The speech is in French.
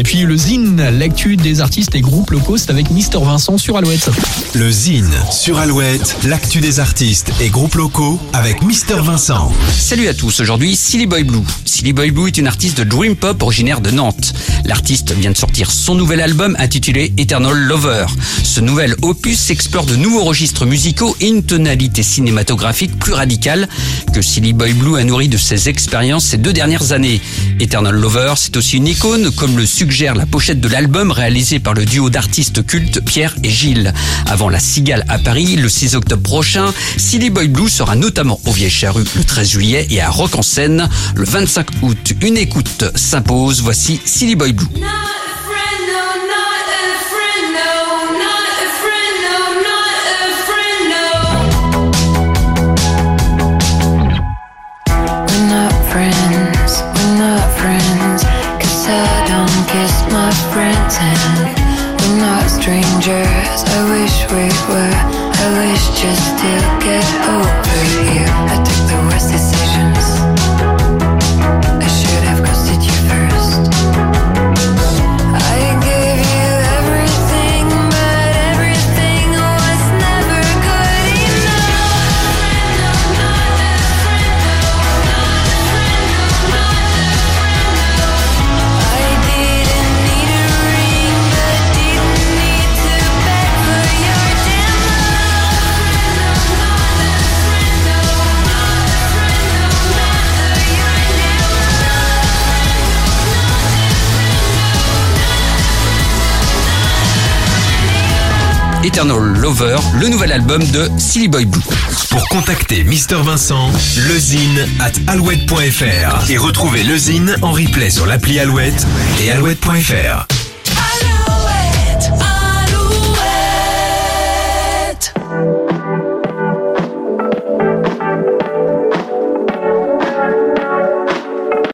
Et puis le Zine, l'actu des artistes et groupes locaux, c'est avec Mister Vincent sur Alouette. Le Zine sur Alouette, l'actu des artistes et groupes locaux avec Mister Vincent. Salut à tous, aujourd'hui Silly Boy Blue. Silly Boy Blue est une artiste de Dream Pop originaire de Nantes. L'artiste vient de sortir son nouvel album intitulé Eternal Lover. Ce nouvel opus explore de nouveaux registres musicaux et une tonalité cinématographique plus radicale que Silly Boy Blue a nourri de ses expériences ces deux dernières années. Eternal Lover, c'est aussi une icône, comme le suggère la pochette de l'album réalisé par le duo d'artistes cultes Pierre et Gilles. Avant la Cigale à Paris, le 6 octobre prochain, Silly Boy Blue sera notamment au Vieille Charrue le 13 juillet et à Rock en Seine le 25 août. Une écoute s'impose, voici Silly Boy Blue. And we're not strangers. I wish we were, I wish just to Eternal Lover, le nouvel album de Silly Boy Blue. Pour contacter Mister Vincent, lezine at alouette.fr et retrouver lezine en replay sur l'appli Alouette et alouette.fr.